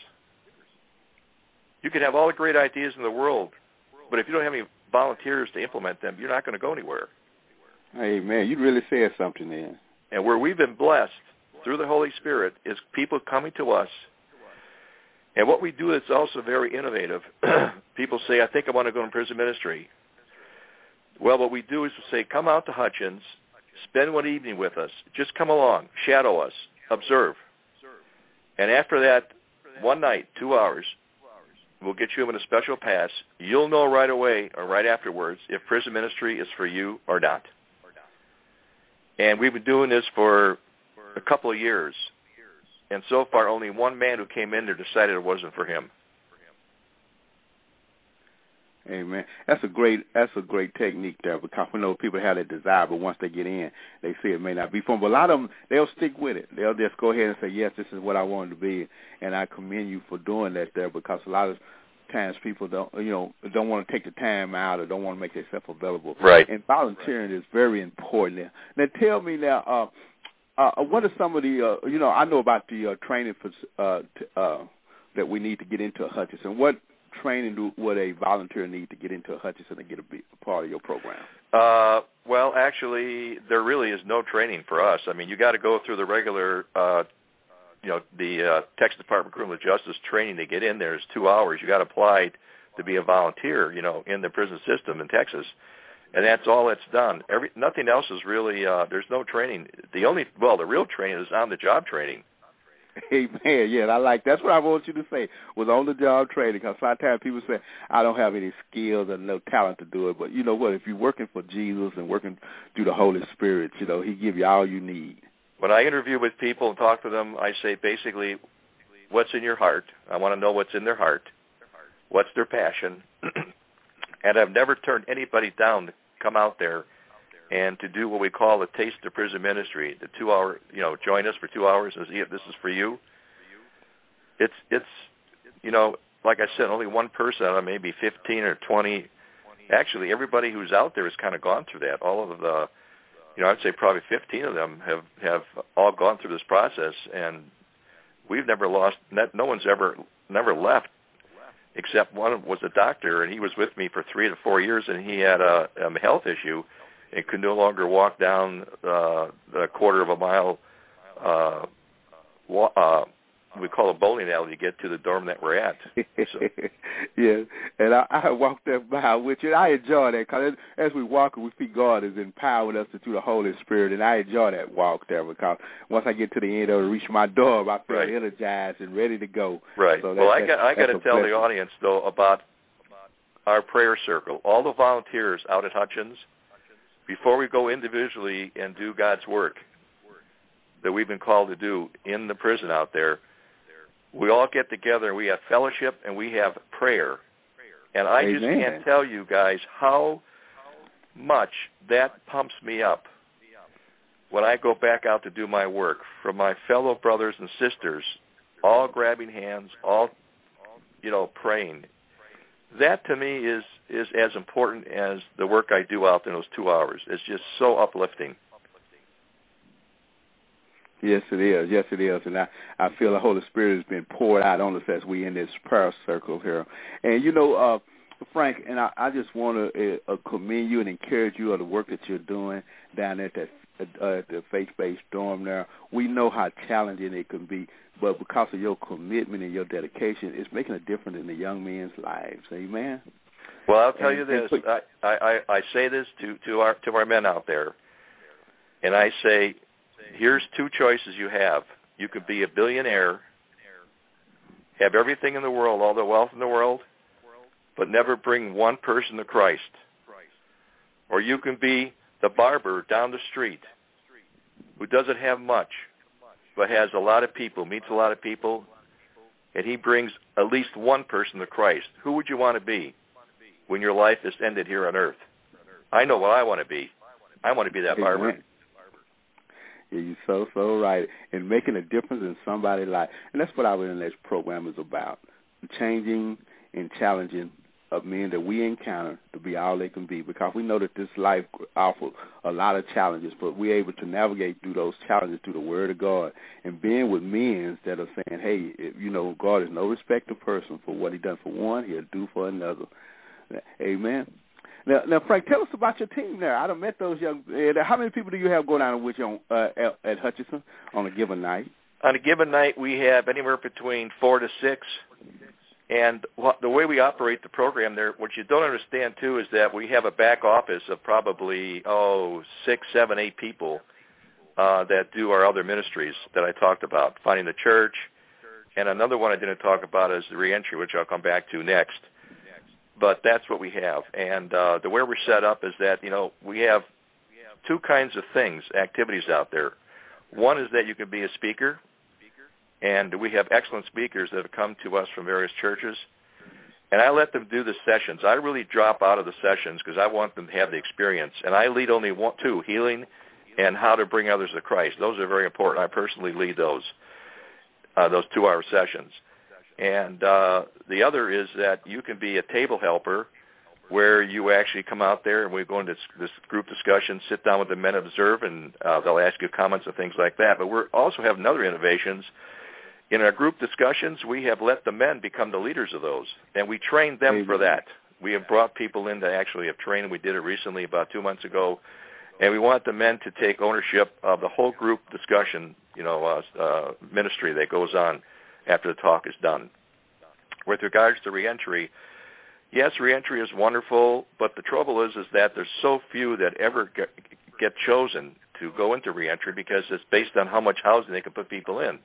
You can have all the great ideas in the world, but if you don't have any volunteers to implement them, you're not going to go anywhere. Hey man, you really said something there. And where we've been blessed through the Holy Spirit is people coming to us. And what we do is also very innovative. people say, I think I want to go in prison ministry. Well, what we do is we say, come out to Hutchins, spend one evening with us. Just come along, shadow us, observe. And after that, one night, two hours, we'll get you in a special pass. You'll know right away or right afterwards if prison ministry is for you or not. And we've been doing this for a couple of years. And so far, only one man who came in there decided it wasn't for him. Amen. That's a great that's a great technique there because we know people have that desire, but once they get in, they see it may not be for them. But a lot of them they'll stick with it. They'll just go ahead and say, yes, this is what I wanted to be, and I commend you for doing that there because a lot of times people don't you know don't want to take the time out or don't want to make themselves available. Right. And volunteering is very important. Now, now tell me now. uh uh, what are some of the, uh, you know, I know about the uh, training for, uh, t- uh, that we need to get into Hutchinson. What training would a volunteer need to get into Hutchinson and get a, a part of your program? Uh, well, actually, there really is no training for us. I mean, you got to go through the regular, uh, you know, the uh, Texas Department of Criminal Justice training to get in there is two hours. You got to apply to be a volunteer, you know, in the prison system in Texas, and that's all that's done. Every nothing else is really. Uh, there's no training. The only well, the real training is on the job training. Amen. Yeah, I like that's what I want you to say was on the job training. Because sometimes people say I don't have any skills and no talent to do it, but you know what? If you're working for Jesus and working through the Holy Spirit, you know He give you all you need. When I interview with people and talk to them, I say basically, what's in your heart? I want to know what's in their heart. What's their passion? and I've never turned anybody down to come out there and to do what we call the taste of prison ministry, the two hour, you know, join us for two hours and see if this is for you. It's it's you know, like I said, only one person of maybe fifteen or twenty. Actually, everybody who's out there has kind of gone through that. All of the, you know, I'd say probably fifteen of them have have all gone through this process, and we've never lost. No one's ever never left except one was a doctor, and he was with me for three to four years, and he had a, a health issue and could no longer walk down uh, the quarter of a mile uh, wa- uh, we call a bowling alley to get to the dorm that we're at. So. yeah, and I, I walked that mile with you. I enjoy that because as we walk, we see God is empowering us through the Holy Spirit, and I enjoy that walk there because once I get to the end of reach my dorm, I feel Right. energized and ready to go. Right. So well, I got I got to tell the audience though about our prayer circle. All the volunteers out at Hutchins, before we go individually and do God's work that we've been called to do in the prison out there, we all get together and we have fellowship and we have prayer. And I just can't tell you guys how much that pumps me up when I go back out to do my work from my fellow brothers and sisters, all grabbing hands, all you know, praying. That to me is is as important as the work I do out in those two hours. It's just so uplifting. Yes, it is. Yes, it is. And I, I feel the Holy Spirit has been poured out on us as we in this prayer circle here. And you know, uh, Frank, and I, I just want to uh, commend you and encourage you of the work that you're doing down at that uh, the faith-based dorm there. We know how challenging it can be, but because of your commitment and your dedication, it's making a difference in the young men's lives. Amen. Well, I'll tell And- you this. I, I I say this to, to our to our men out there, and I say, here's two choices you have. You could be a billionaire, have everything in the world, all the wealth in the world, but never bring one person to Christ. Or you can be the barber down the street who doesn't have much, but has a lot of people, meets a lot of people, and he brings at least one person to Christ. Who would you want to be? When your life is ended here on earth. I know what I want to be. I want to be that barber. Yeah, you're so so right, and making a difference in somebody's life, and that's what our next program is about: changing and challenging of men that we encounter to be all they can be. Because we know that this life offers a lot of challenges, but we're able to navigate through those challenges through the Word of God and being with men that are saying, "Hey, you know, God is no respecter person for what He done for one, He'll do for another." Amen. Now, now, Frank, tell us about your team there. I done met those young. How many people do you have going out with you on, uh, at, at Hutchinson on a given night? On a given night, we have anywhere between four to six. And the way we operate the program there, what you don't understand too is that we have a back office of probably oh six, seven, eight people uh, that do our other ministries that I talked about, finding the church, and another one I didn't talk about is the reentry, which I'll come back to next. But that's what we have, and uh, the way we're set up is that you know we have two kinds of things, activities out there. One is that you can be a speaker, and we have excellent speakers that have come to us from various churches. And I let them do the sessions. I really drop out of the sessions because I want them to have the experience. And I lead only one, two, healing and how to bring others to Christ. Those are very important. I personally lead those, uh, those two-hour sessions. And uh, the other is that you can be a table helper where you actually come out there and we go into this, group discussion, sit down with the men, observe, and uh, they'll ask you comments and things like that. But we also have another innovations. In our group discussions, we have let the men become the leaders of those, and we trained them for that. We have brought people in to actually have trained. We did it recently about two months ago, and we want the men to take ownership of the whole group discussion, you know, uh, uh, ministry that goes on after the talk is done. With regards to reentry, yes, reentry is wonderful, but the trouble is, is that there's so few that ever get, get chosen to go into reentry because it's based on how much housing they can put people in.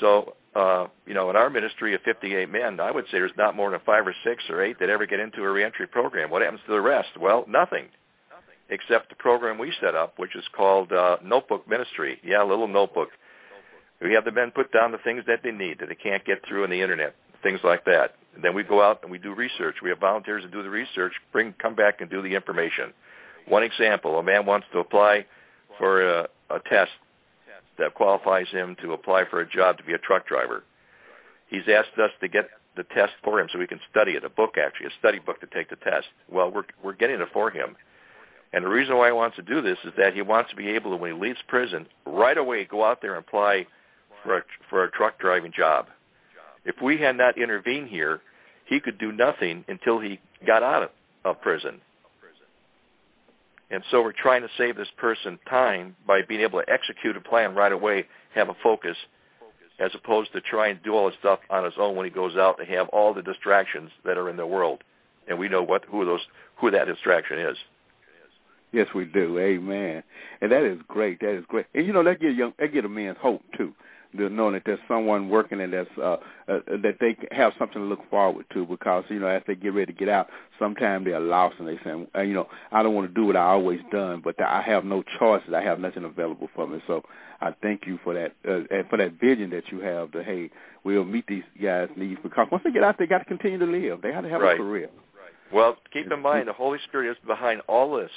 So, uh, you know, in our ministry of 58 men, I would say there's not more than five or six or eight that ever get into a reentry program. What happens to the rest? Well, nothing, except the program we set up, which is called uh, Notebook Ministry. Yeah, a little notebook. We have the men put down the things that they need that they can't get through on the internet, things like that. And then we go out and we do research. We have volunteers that do the research, bring, come back and do the information. One example, a man wants to apply for a, a test that qualifies him to apply for a job to be a truck driver. He's asked us to get the test for him so we can study it, a book actually, a study book to take the test. Well, we're, we're getting it for him. And the reason why he wants to do this is that he wants to be able to, when he leaves prison, right away go out there and apply for a, for a truck driving job. If we had not intervened here, he could do nothing until he got out of, of prison. And so we're trying to save this person time by being able to execute a plan right away, have a focus, as opposed to trying to do all this stuff on his own when he goes out and have all the distractions that are in the world. And we know what who those who that distraction is. Yes, we do. Amen. And that is great. That is great. And you know that get young that get a man's hope too the knowing that there's someone working and that's uh, uh that they have something to look forward to because you know as they get ready to get out sometimes they're lost and they say uh, you know I don't want to do what I always done but I have no choices I have nothing available for me. So I thank you for that uh, and for that vision that you have to hey we'll meet these guys needs because once they get out they got to continue to live. They have to have right. a career well keep in mind the Holy Spirit is behind all this.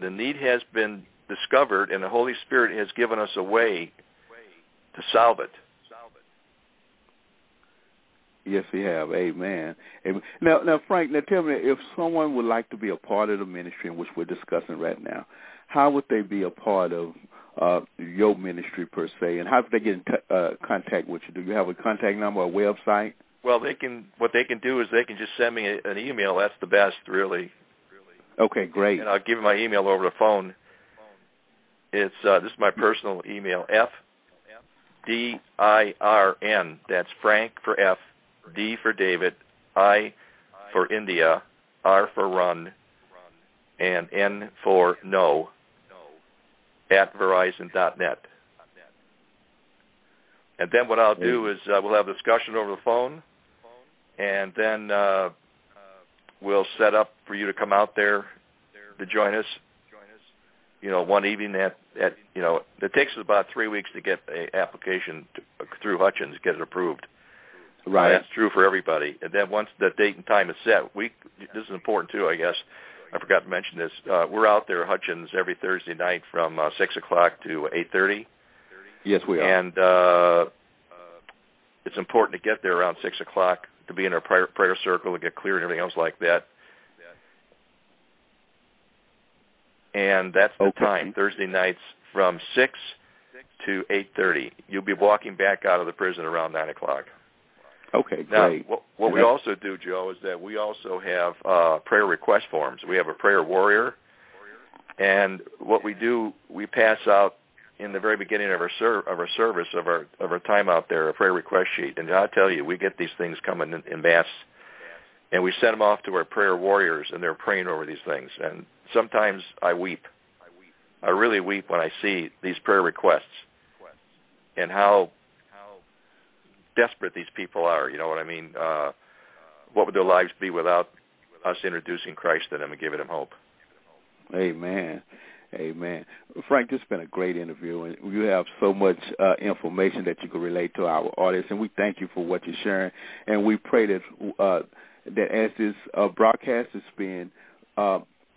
The need has been discovered and the Holy Spirit has given us a way to solve it. Yes, we have. Amen. Amen. Now, now, Frank, now tell me, if someone would like to be a part of the ministry in which we're discussing right now, how would they be a part of uh, your ministry per se, and how would they get in t- uh, contact with you? Do you have a contact number, a website? Well, they can. What they can do is they can just send me a, an email. That's the best, really. Okay, great. And I'll give you my email over the phone. It's uh, this is my personal email: f D I R N. That's Frank for F, D for David, I for India, R for Run, and N for No at Verizon.net. And then what I'll do is uh, we'll have a discussion over the phone, and then uh, we'll set up for you to come out there to join us you know, one evening at, at you know, it takes us about three weeks to get a application to, through Hutchins, get it approved. Right. Uh, that's true for everybody. And then once the date and time is set, we this is important too, I guess. I forgot to mention this. Uh, we're out there Hutchins every Thursday night from uh, six o'clock to eight thirty. Yes, we are. And uh, it's important to get there around six o'clock to be in our prayer, prayer circle and get clear and everything else like that. And that's the okay. time Thursday nights from six to eight thirty. You'll be walking back out of the prison around nine o'clock. Okay, now, great. What, what we also do, Joe, is that we also have uh, prayer request forms. We have a prayer warrior, and what we do, we pass out in the very beginning of our ser- of our service of our of our time out there a prayer request sheet. And I tell you, we get these things coming in, in mass, and we send them off to our prayer warriors, and they're praying over these things. And sometimes I weep. I really weep when I see these prayer requests and how desperate these people are. You know what I mean? Uh, what would their lives be without us introducing Christ to them and giving them hope? Amen. Amen. Frank, this has been a great interview, and you have so much uh, information that you can relate to our audience, and we thank you for what you're sharing. And we pray that uh, that as this uh, broadcast is being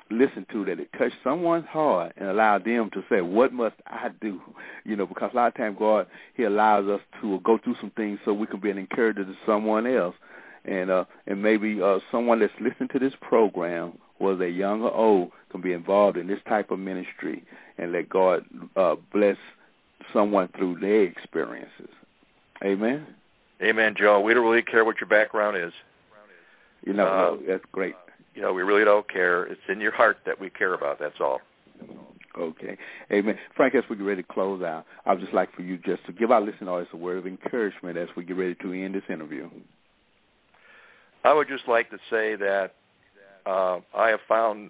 listen to that it touched someone's heart and allowed them to say, "What must I do?" You know, because a lot of times God He allows us to go through some things so we can be an encouragement to someone else, and uh, and maybe uh, someone that's listening to this program, whether they're young or old, can be involved in this type of ministry and let God uh, bless someone through their experiences. Amen. Amen, Joe. We don't really care what your background is. You know, Uh, that's great. You know, we really don't care. It's in your heart that we care about. That's all. Okay. Amen. Frank, as we get ready to close out, I would just like for you just to give our listening audience a word of encouragement as we get ready to end this interview. I would just like to say that uh, I have found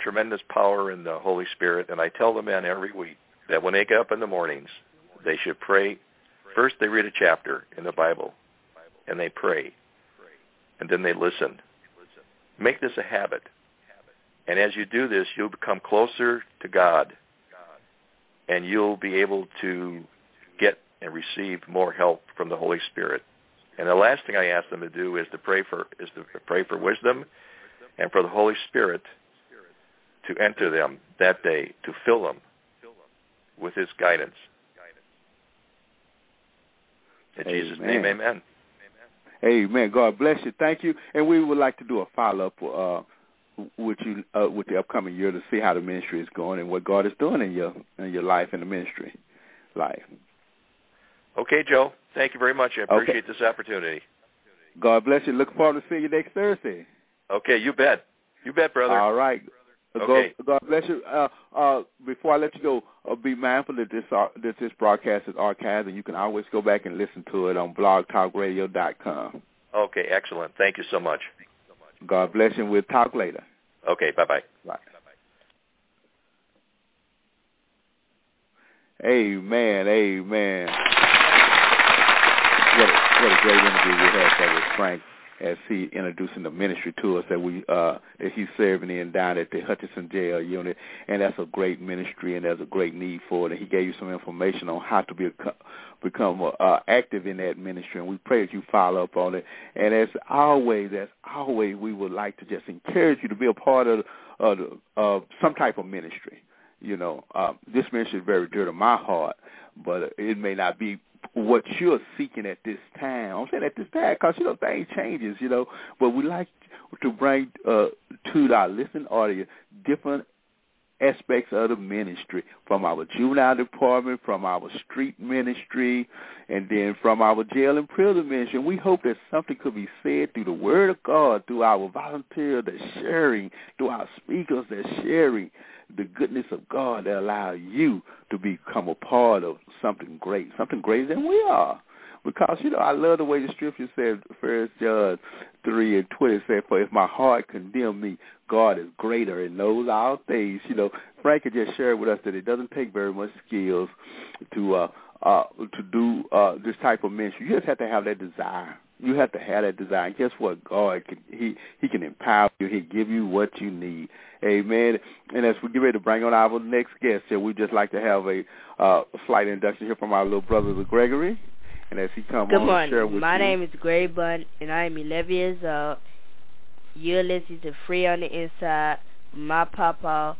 tremendous power in the Holy Spirit, and I tell the men every week that when they get up in the mornings, they should pray. First, they read a chapter in the Bible, and they pray, and then they listen. Make this a habit. And as you do this, you'll become closer to God, and you'll be able to get and receive more help from the Holy Spirit. And the last thing I ask them to do is to pray for is to pray for wisdom and for the Holy Spirit to enter them that day, to fill them with his guidance. In Jesus' name, amen. Amen. God bless you. Thank you. And we would like to do a follow-up uh, with you uh, with the upcoming year to see how the ministry is going and what God is doing in your in your life in the ministry life. Okay, Joe. Thank you very much. I appreciate okay. this opportunity. God bless you. Looking forward to seeing you next Thursday. Okay, you bet. You bet, brother. All right. Okay. God, God bless you. Uh, uh, before I let you go, uh, be mindful that this uh, that this broadcast is archived, and you can always go back and listen to it on blogtalkradio.com. Okay, excellent. Thank you so much. God bless you. We'll talk later. Okay, bye-bye. Bye. Amen. Amen. What a, what a great interview we had with Frank as he introducing the ministry to us that we uh that he's serving in down at the Hutchinson jail unit. And that's a great ministry and there's a great need for it. And he gave you some information on how to be become uh, active in that ministry. And we pray that you follow up on it. And as always as always we would like to just encourage you to be a part of of, of some type of ministry. You know uh, this ministry is very dear to my heart but it may not be what you're seeking at this time. I'm saying at this time because, you know, things changes, you know, but we like to bring uh, to our listening audience different aspects of the ministry from our juvenile department, from our street ministry, and then from our jail and prison ministry. We hope that something could be said through the word of God, through our volunteers that sharing, through our speakers that sharing the goodness of God that allow you to become a part of something great, something greater than we are. Because, you know, I love the way the scripture said, First John 3 and 20 said, for if my heart condemn me, God is greater and knows all things. You know, Frank had just shared with us that it doesn't take very much skills to uh, uh, to do uh, this type of ministry. You just have to have that desire. You have to have that desire. And guess what? God can he he can empower you. He give you what you need. Amen. And as we get ready to bring on our next guest here, we just like to have a uh, slight induction here from our little brother Gregory. And as he come Good on morning. share with My you. name is Gray Bun, and I am 11 years old. You're listening to Free on the Inside. My papa,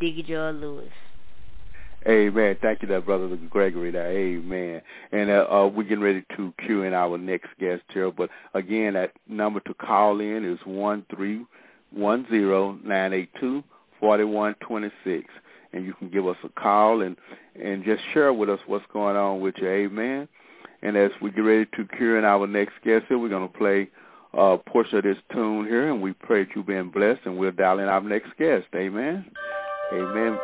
Diggy Joe Lewis. Amen. Thank you, that brother Gregory. There. Amen. And uh, uh, we're getting ready to cue in our next guest here. But again, that number to call in is one three one zero nine eight two forty one twenty six, and you can give us a call and and just share with us what's going on with you. Amen. And as we get ready to cue in our next guest here, we're going to play uh, a portion of this tune here, and we pray that you've been blessed, and we'll dial in our next guest. Amen. Amen.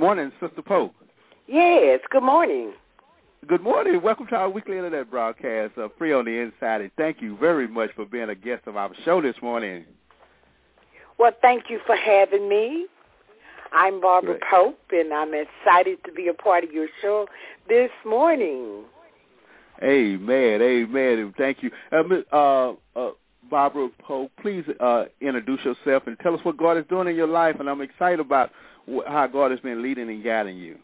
Morning, Sister Pope. Yes, good morning. Good morning. Welcome to our weekly internet broadcast of Free on the Inside, and thank you very much for being a guest of our show this morning. Well, thank you for having me. I'm Barbara. Pope, and I'm excited to be a part of your show this morning. Amen. Amen. And thank you. Uh, uh, uh, Barbara Pope, please uh, introduce yourself and tell us what God is doing in your life, and I'm excited about how God has been leading and guiding you.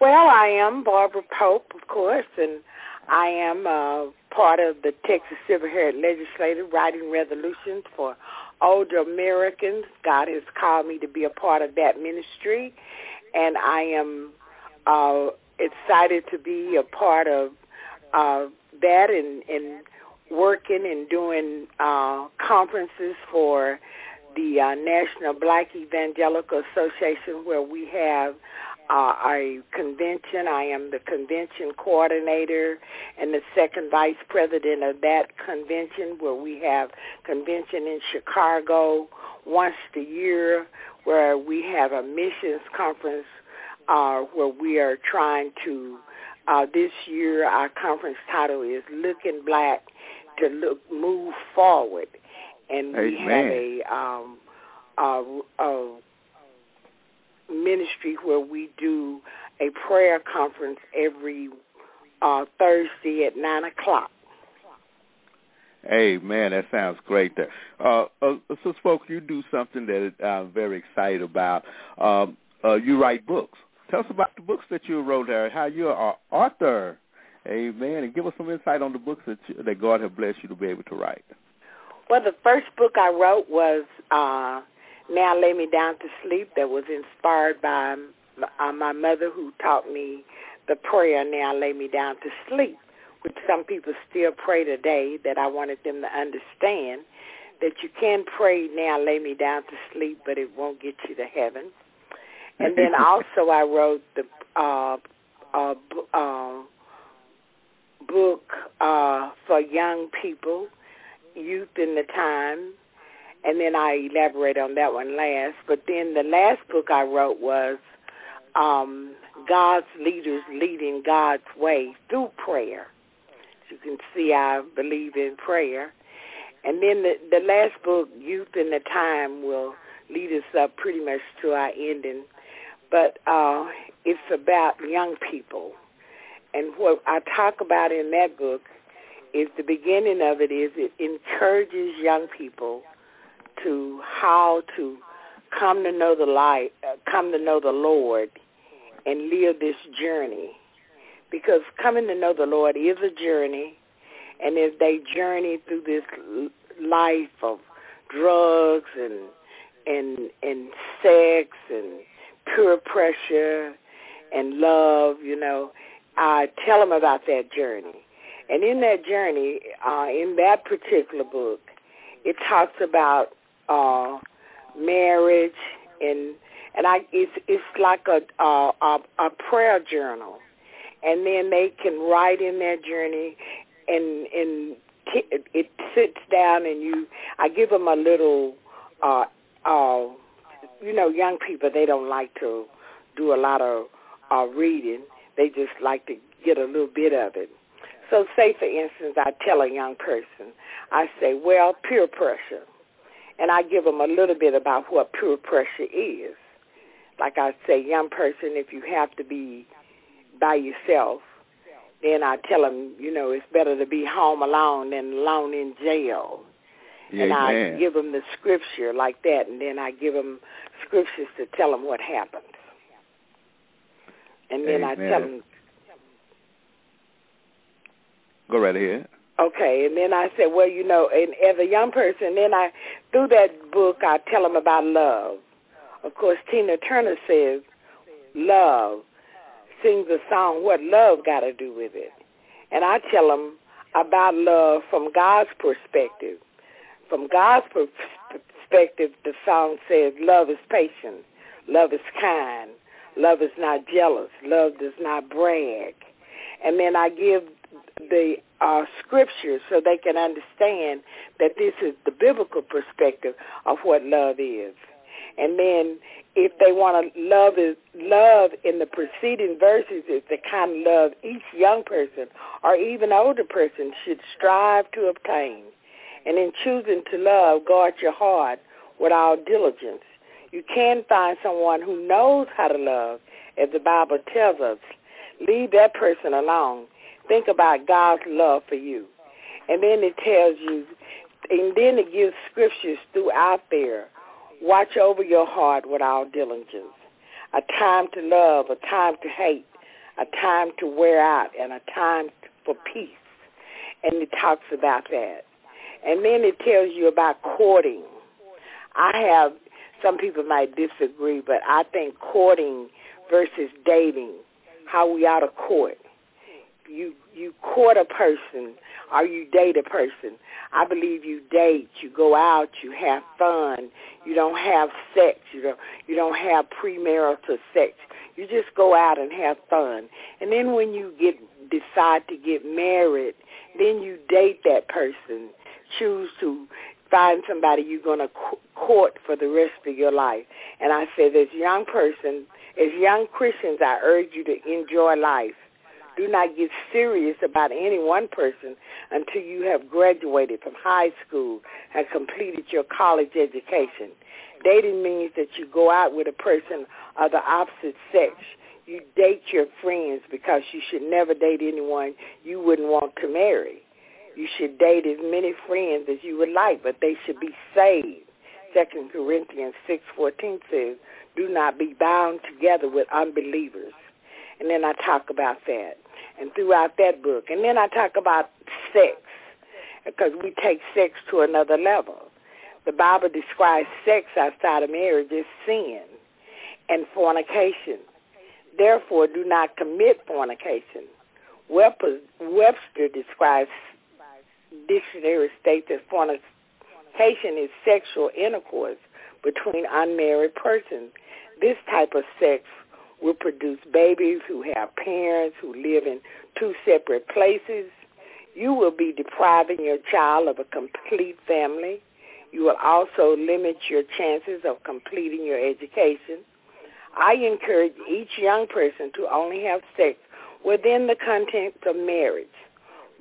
Well, I am Barbara Pope, of course, and I am uh, part of the Texas Silver Haired Legislative writing resolutions for older Americans. God has called me to be a part of that ministry, and I am uh, excited to be a part of uh, that and, and working and doing uh, conferences for the uh, National Black Evangelical Association where we have uh, a convention. I am the convention coordinator and the second vice president of that convention where we have convention in Chicago once a year where we have a missions conference uh, where we are trying to, uh, this year our conference title is Looking Black to look, Move Forward. And we have a, um, a, a ministry where we do a prayer conference every uh, Thursday at 9 o'clock. Amen. That sounds great there. Uh, uh, so, folks, you do something that I'm very excited about. Um, uh, you write books. Tell us about the books that you wrote there, how you're an author. Amen. And give us some insight on the books that, you, that God has blessed you to be able to write. Well, the first book I wrote was uh, Now Lay Me Down to Sleep that was inspired by uh, my mother who taught me the prayer, Now Lay Me Down to Sleep, which some people still pray today that I wanted them to understand that you can pray, Now Lay Me Down to Sleep, but it won't get you to heaven. And then also I wrote the uh, uh, b- uh, book uh, for young people, youth in the time, and then I elaborate on that one last. But then the last book I wrote was um, God's Leaders Leading God's Way Through Prayer. As you can see, I believe in prayer. And then the, the last book, Youth in the Time, will lead us up pretty much to our ending. But uh, it's about young people. And what I talk about in that book is the beginning of it is it encourages young people to how to come to know the light, uh, come to know the Lord, and live this journey. Because coming to know the Lord is a journey, and as they journey through this life of drugs and and and sex and peer pressure and love, you know, I tell them about that journey. And in that journey, uh, in that particular book, it talks about uh, marriage and and I it's it's like a a, a a prayer journal, and then they can write in their journey, and and t- it sits down and you I give them a little uh uh you know young people they don't like to do a lot of uh reading. They just like to get a little bit of it so say for instance I tell a young person I say well peer pressure and I give them a little bit about what peer pressure is like I say young person if you have to be by yourself then I tell them, you know, it's better to be home alone than alone in jail. Yeah, and I Amen. give them the scripture like that, and then I give them scriptures to tell them what happened. And then I tell them, Go right ahead. okay, and then I said, well, you know, and as a young person, then I, through that book, I tell them about love. Of course, Tina Turner says, love, sings a song, what love got to do with it? And I tell them about love from God's perspective. From God's perspective, the song says, love is patient, love is kind, love is not jealous, love does not brag. And then I give the uh, scriptures so they can understand that this is the biblical perspective of what love is. And then if they want to love is love in the preceding verses is the kind of love each young person or even older person should strive to obtain. And in choosing to love, guard your heart with all diligence. You can find someone who knows how to love, as the Bible tells us. Leave that person alone. Think about God's love for you. And then it tells you, and then it gives scriptures throughout there. Watch over your heart with all diligence. A time to love, a time to hate, a time to wear out, and a time for peace. And it talks about that. And then it tells you about courting. I have, some people might disagree, but I think courting versus dating, how we ought to court. You you court a person or you date a person. I believe you date, you go out, you have fun. You don't have sex. You don't you don't have premarital sex. You just go out and have fun. And then when you get decide to get married, then you date that person. Choose to find somebody you're going to court for the rest of your life. And I said, as young person, as young Christians, I urge you to enjoy life. Do not get serious about any one person until you have graduated from high school and completed your college education. Dating means that you go out with a person of the opposite sex. You date your friends because you should never date anyone you wouldn't want to marry. You should date as many friends as you would like, but they should be saved. Second Corinthians 6.14 says, do not be bound together with unbelievers. And then I talk about that. And throughout that book. And then I talk about sex, because we take sex to another level. The Bible describes sex outside of marriage as sin and fornication. Therefore, do not commit fornication. Webster describes dictionary states that fornication is sexual intercourse between unmarried persons. This type of sex will produce babies who have parents who live in two separate places. You will be depriving your child of a complete family. You will also limit your chances of completing your education. I encourage each young person to only have sex within the context of marriage.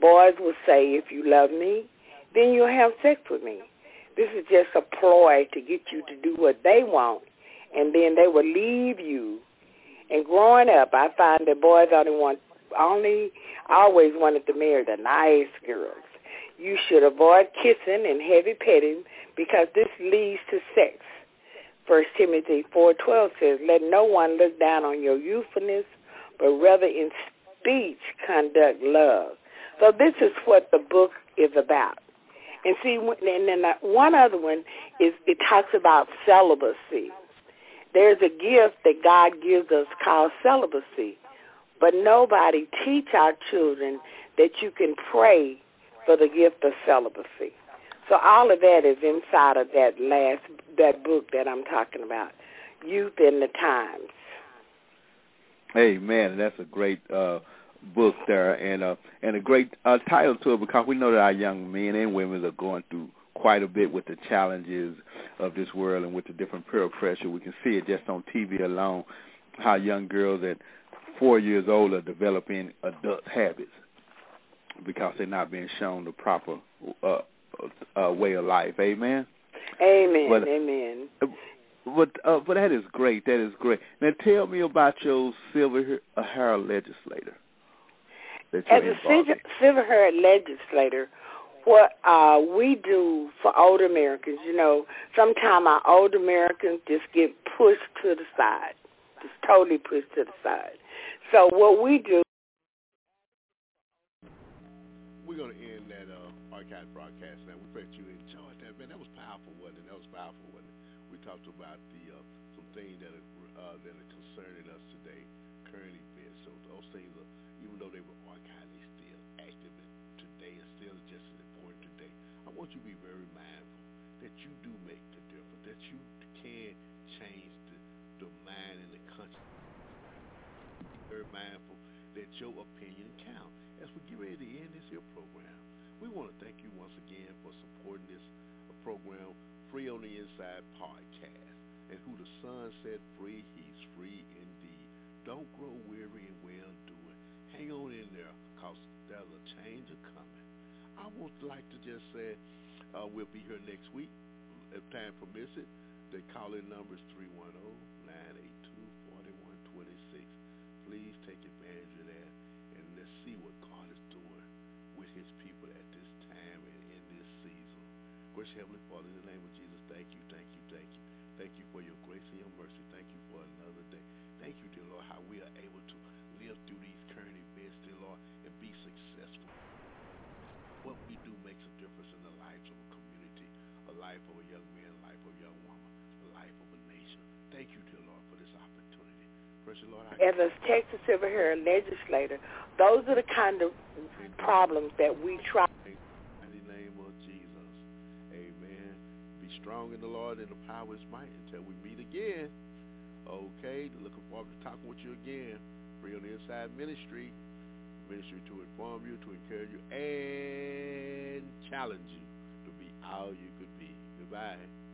Boys will say, if you love me, then you'll have sex with me. This is just a ploy to get you to do what they want, and then they will leave you. And growing up, I find that boys only want, only always wanted to marry the nice girls. You should avoid kissing and heavy petting because this leads to sex. First Timothy 4.12 says, Let no one look down on your youthfulness, but rather in speech conduct love. So this is what the book is about. And see, and then uh, one other one is it talks about celibacy. There's a gift that God gives us called celibacy, but nobody teach our children that you can pray for the gift of celibacy. So all of that is inside of that last that book that I'm talking about, Youth in the Times. Amen. That's a great uh, book there, and uh, and a great uh, title to it because we know that our young men and women are going through quite a bit with the challenges of this world and with the different peer pressure. We can see it just on TV alone, how young girls at four years old are developing adult habits because they're not being shown the proper uh, uh, way of life. Amen. Amen. But, amen. But uh, but that is great. That is great. Now tell me about your silver hair legislator. As a silver haired legislator, what uh, we do for old Americans, you know, sometimes our old Americans just get pushed to the side, just totally pushed to the side. So what we do. We're going to end that uh, archive broadcast now. We pray you enjoyed that. Man, that was powerful, wasn't it? That was powerful, wasn't it? We talked about the uh, some things that are, uh, that are concerning us today, current events. So those things, are, even though they were want you to be very mindful that you do make the difference, that you can change the, the mind in the conscience. Very mindful that your opinion counts. As we get ready to end this here program, we want to thank you once again for supporting this program, Free on the Inside podcast. And who the Son set free, he's free indeed. Don't grow weary in well-doing. Hang on in there, because there's a change coming like to just say uh, we'll be here next week if time permits it. The call-in number is 310-982-4126. Please take advantage of that and let's see what God is doing with his people at this time and in this season. Gracious Heavenly Father, in the name of Jesus, thank you, thank you, thank you. Thank you for your grace and your mercy. Thank you for another day. Thank you, dear Lord, how we are able to live through these current events, dear Lord, and be successful. What we do makes a difference in the lives of a community, a life of a young man, life of a young woman, life of a nation. Thank you, dear Lord, for this opportunity. Precious Lord, I As a Texas Silver Hair legislator, those are the kind of problems that we try. In the name of Jesus. Amen. Be strong in the Lord and the power of his might until we meet again. Okay, looking forward to talking with you again. Free on the Inside Ministry. Ministry to inform you, to encourage you, and challenge you to be all you Goodbye.